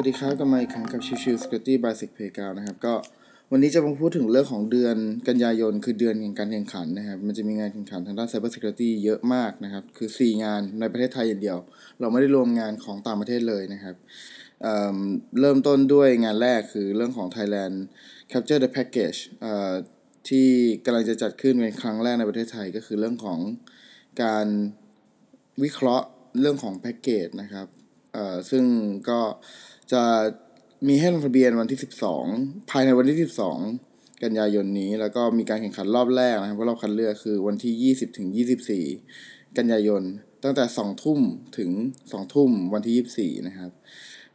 วัสดีครับกลับมาอีกครั้งกับชิวชิว Security by Six Playground นะครับ ก็วันนี้จะมาพูดถึงเรื่องของเดือนกันยายน คือเดือนแห่งการแข่งขันนะครับ มันจะมีงานแข่งขันทางด้าน Cyber Security เยอะมากนะครับ คือ 4 งานในประเทศไทยอย่างเดียว เราไม่ได้รวมงานของต่างประเทศเลยนะครับเเริ่มต้นด้วยงานแรกคือเรื่องของ Thailand Capture the Package ที่กำลังจะจัดขึ้นเป็นครั้งแรกในประเทศไทยก็คือเรื่องของการวิเคราะห์เรื่องของแพ็กเกจนะครับ ซึ่งก็จะมีให้ลงทะเบียนวันที่ 12 ภายในวันที่ 12 กันยายนนี้ แล้วก็มีการแข่งขันรอบแรกนะครับรอบคัดเลือกคือวันที่ 20 ถึง 24 กันยายน ตั้งแต่ 2 ทุ่มถึง 2 ทุ่มวันที่ 24 นะครับ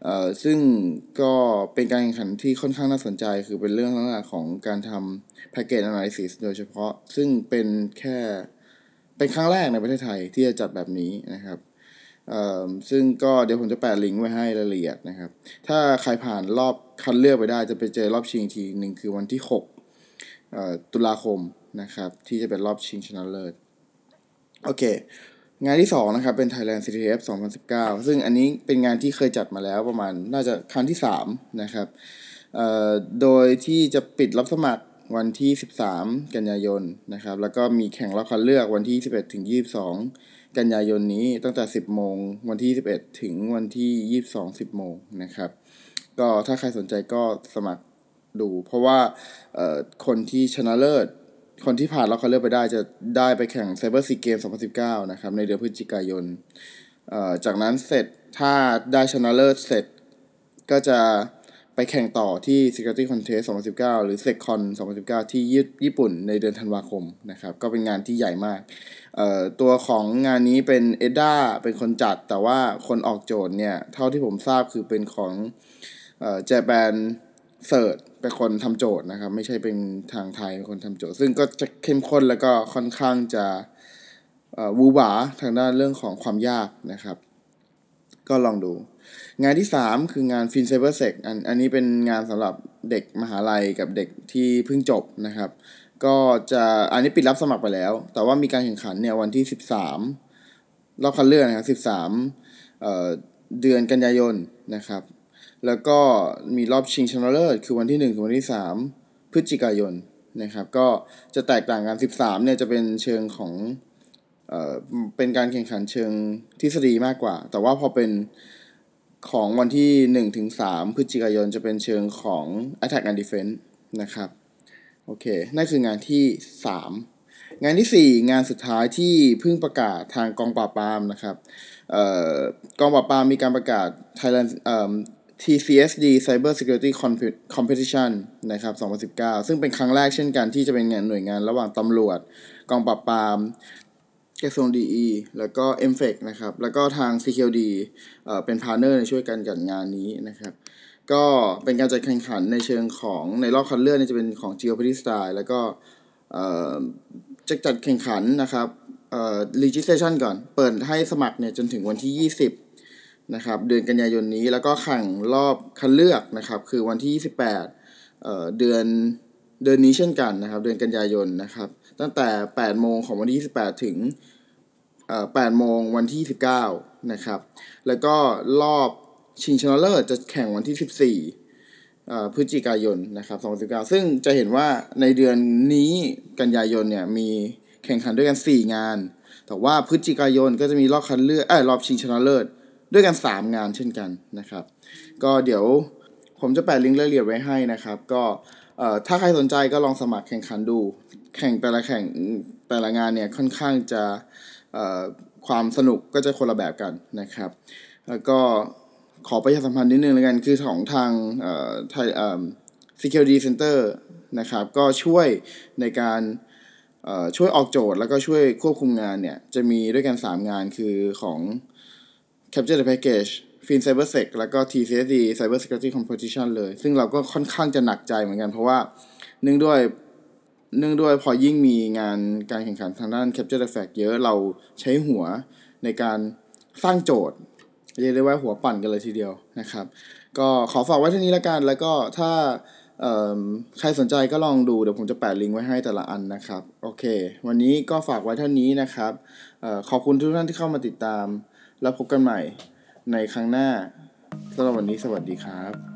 เอ่อซึ่งก็เป็นการแข่งขันที่ค่อนข้างน่าสนใจ คือเป็นเรื่องลักษณะของการทำแพ็กเกจ analysis โดยเฉพาะ ซึ่งเป็นแค่เป็นครั้งแรกในประเทศไทยที่จะจัดแบบนี้นะครับ ซึ่งก็เดี๋ยวผมจะแปะลิงก์ไว้ให้รายละเอียดนะครับ ถ้าใครผ่านรอบคัดเลือกไปได้จะไปเจอรอบชิงทีหนึ่งคือวันที่6ตุลาคมนะครับ ที่จะเป็นรอบชิงชนะเลิศโอเค งานที่2นะครับเป็น Thailand CTF 2019 ซึ่งอันนี้เป็นงานที่เคยจัดมาแล้วประมาณน่าจะครั้งที่3นะครับโดยที่จะปิดรับสมัคร วันที่ 13 กันยายนนะครับ แล้วก็มีแข่งรอบคัดเลือกวันที่ 11 ถึง 22 กันยายนนี้ตั้งแต่ 10 โมง วันที่ 11 ถึงวันที่ 22 10 โมงนะครับ ก็ถ้าใครสนใจก็สมัครดู เพราะว่าคนที่ชนะเลิศ คนที่ผ่านรอบคัดเลือกไปได้จะได้ไปแข่ง Cyber Sea Games 2019 นะครับ ในเดือนพฤศจิกายน จากนั้นเสร็จถ้าได้ชนะเลิศเสร็จก็จะ ไปแข่งต่อที่ Security Contest 2019 หรือ SecCon 2019 ที่ญี่ปุ่นในเดือนธันวาคมนะครับ ก็เป็นงานที่ใหญ่มาก ตัวของงานนี้เป็นเอด้าเป็นคนจัด แต่ว่าคนออกโจทย์เนี่ย เท่าที่ผมทราบคือเป็นของเจแปนเซิร์เป็นคนทำโจทย์นะครับ ไม่ใช่เป็นทางไทยเป็นคนทำโจทย์ ซึ่งก็จะเข้มข้นแล้วก็ค่อนข้างจะวูบาทางด้านเรื่องของความยากนะครับ ก็ลองดู งานที่ 3 คืองานฟินเซเวอร์เซกอันอันนี้เป็นงานสำหรับเด็กมหาลัยกับเด็กที่เพิ่งจบนะครับ ก็จะอันนี้ปิดรับสมัครไปแล้ว แต่ว่ามีการแข่งขันเนี่ยวันที่ 13 รอบคัดเลือกนะครับ13เอ่อเดือนกันยายนนะครับ แล้วก็มีรอบชิงชนะเลิศคือวันที่ 1 ถึงวันที่ 3 พฤศจิกายนนะครับ ก็จะแตกต่างกัน 13เนี่ยจะเป็นเชิงของ เอ่อเป็นการแข่งขันเชิงทฤษฎีมากกว่า แต่ว่าพอเป็นของวันที่1ถึง3พฤศจิกายนจะเป็นเชิงของ Attack and Defense นะครับ โอเค นั่นคืองานที่ 3 งานที่ 4 งานสุดท้ายที่เพิ่งประกาศทางกองปราบปรามนะครับกองปราบปรามมีการประกาศ Thailand TCSD Cyber Security Competition นะครับ 2019 ซึ่งเป็นครั้งแรกเช่นกันที่จะเป็นงานหน่วยงานระหว่างตำรวจ กองปราบปราม กระทรวงดีแล้วก็ m f e c นะครับ แล้วก็ทาง CQD เอ่อเป็นพาร์เนอร์ในช่วยกันจัดงานนี้นะครับ ก็เป็นการจัดแข่งขันในเชิงของในรอบคัดเลือกนี่จะเป็นของ Geopolitics Style แล้วก็เอ่อจะจัดแข่งขันนะครับเอ่อ registration ก่อน เปิดให้สมัครเนี่ยจนถึงวันที่ 20นะครับเดือนกันยายนนี้แล้วก็แข่งรอบคัดเลือกนะครับ คือวันที่ 28เอ่อเดือนเดือนนี้เช่นกันนะครับ เดือนกันยายนนะครับ ตั้งแต่ 8 โมงของวันที่ 28 ถึง 8โมงวันที่ 19 นะครับ แล้วก็รอบชิงชนะเลิศจะแข่งวันที่ 14พฤศจิกายนนะครับ2019 ซึ่งจะเห็นว่าในเดือนนี้กันยายนเนี่ยมีแข่งขันด้วยกัน 4 งาน แต่ว่าพฤศจิกายนก็จะมีรอบคัดเลือกเออรอบชิงชนะเลิศด้วยกัน 3 งานเช่นกันนะครับ ก็เดี๋ยวผมจะแปะลิงก์รายละเอียดไว้ให้นะครับ ก็ถ้าใครสนใจก็ลองสมัครแข่งขันดู แข่งแต่ละแข่งแต่ละงานเนี่ยค่อนข้างจะ ความสนุกก็จะคนละแบบกันนะครับ แล้วก็ขอประชาสัมพันธ์นิดนึงแล้วกันคือของทางไทย security center นะครับก็ช่วยในการช่วยออกโจทย์แล้วก็ช่วยควบคุมงานเนี่ย จะมีด้วยกัน 3 งานคือของ capture the package fin cybersec แล้วก็ TCSD cyber security competition เลย ซึ่งเราก็ค่อนข้างจะหนักใจเหมือนกันเพราะว่าเนื่องด้วย เนื่องด้วยพอยิ่งมีงานการแข่งขันทางด้าน Capture the Fact เยอะเราใช้หัวในการสร้างโจทย์ เรียกได้ว่าหัวปั่นกันเลยทีเดียวนะครับ ก็ขอฝากไว้เที่นี้ล้วกัน แล้วก็ถ้าใครสนใจก็ลองดูเดี๋ยวผมจะแปะลิงก์ไว้ให้แต่ละอันนะครับ โอเค วันนี้ก็ฝากไว้เท่านี้นะครับอขอบคุณทุกท่านที่เข้ามาติดตาม แล้วพบกันใหม่ในครั้งหน้าสำหรับวันนี้สวัสดีครับ